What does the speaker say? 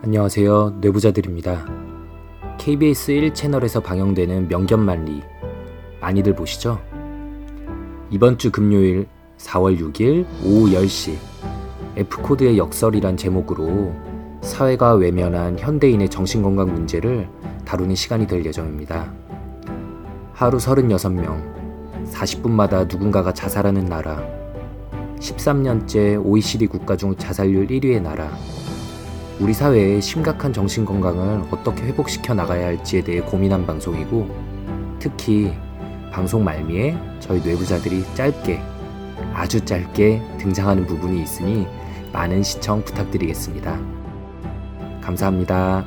안녕하세요. 뇌부자들입니다. KBS 1채널에서 방영되는 명견만리 많이들 보시죠? 이번 주 금요일 4월 6일 오후 10시 F코드의 역설이란 제목으로 사회가 외면한 현대인의 정신건강 문제를 다루는 시간이 될 예정입니다. 하루 36명, 40분마다 누군가가 자살하는 나라, 13년째 OECD 국가 중 자살률 1위의 나라, 우리 사회의 심각한 정신 건강을 어떻게 회복시켜 나가야 할지에 대해 고민한 방송이고, 특히 방송 말미에 저희 뇌부자들이 짧게, 아주 짧게 등장하는 부분이 있으니 많은 시청 부탁드리겠습니다. 감사합니다.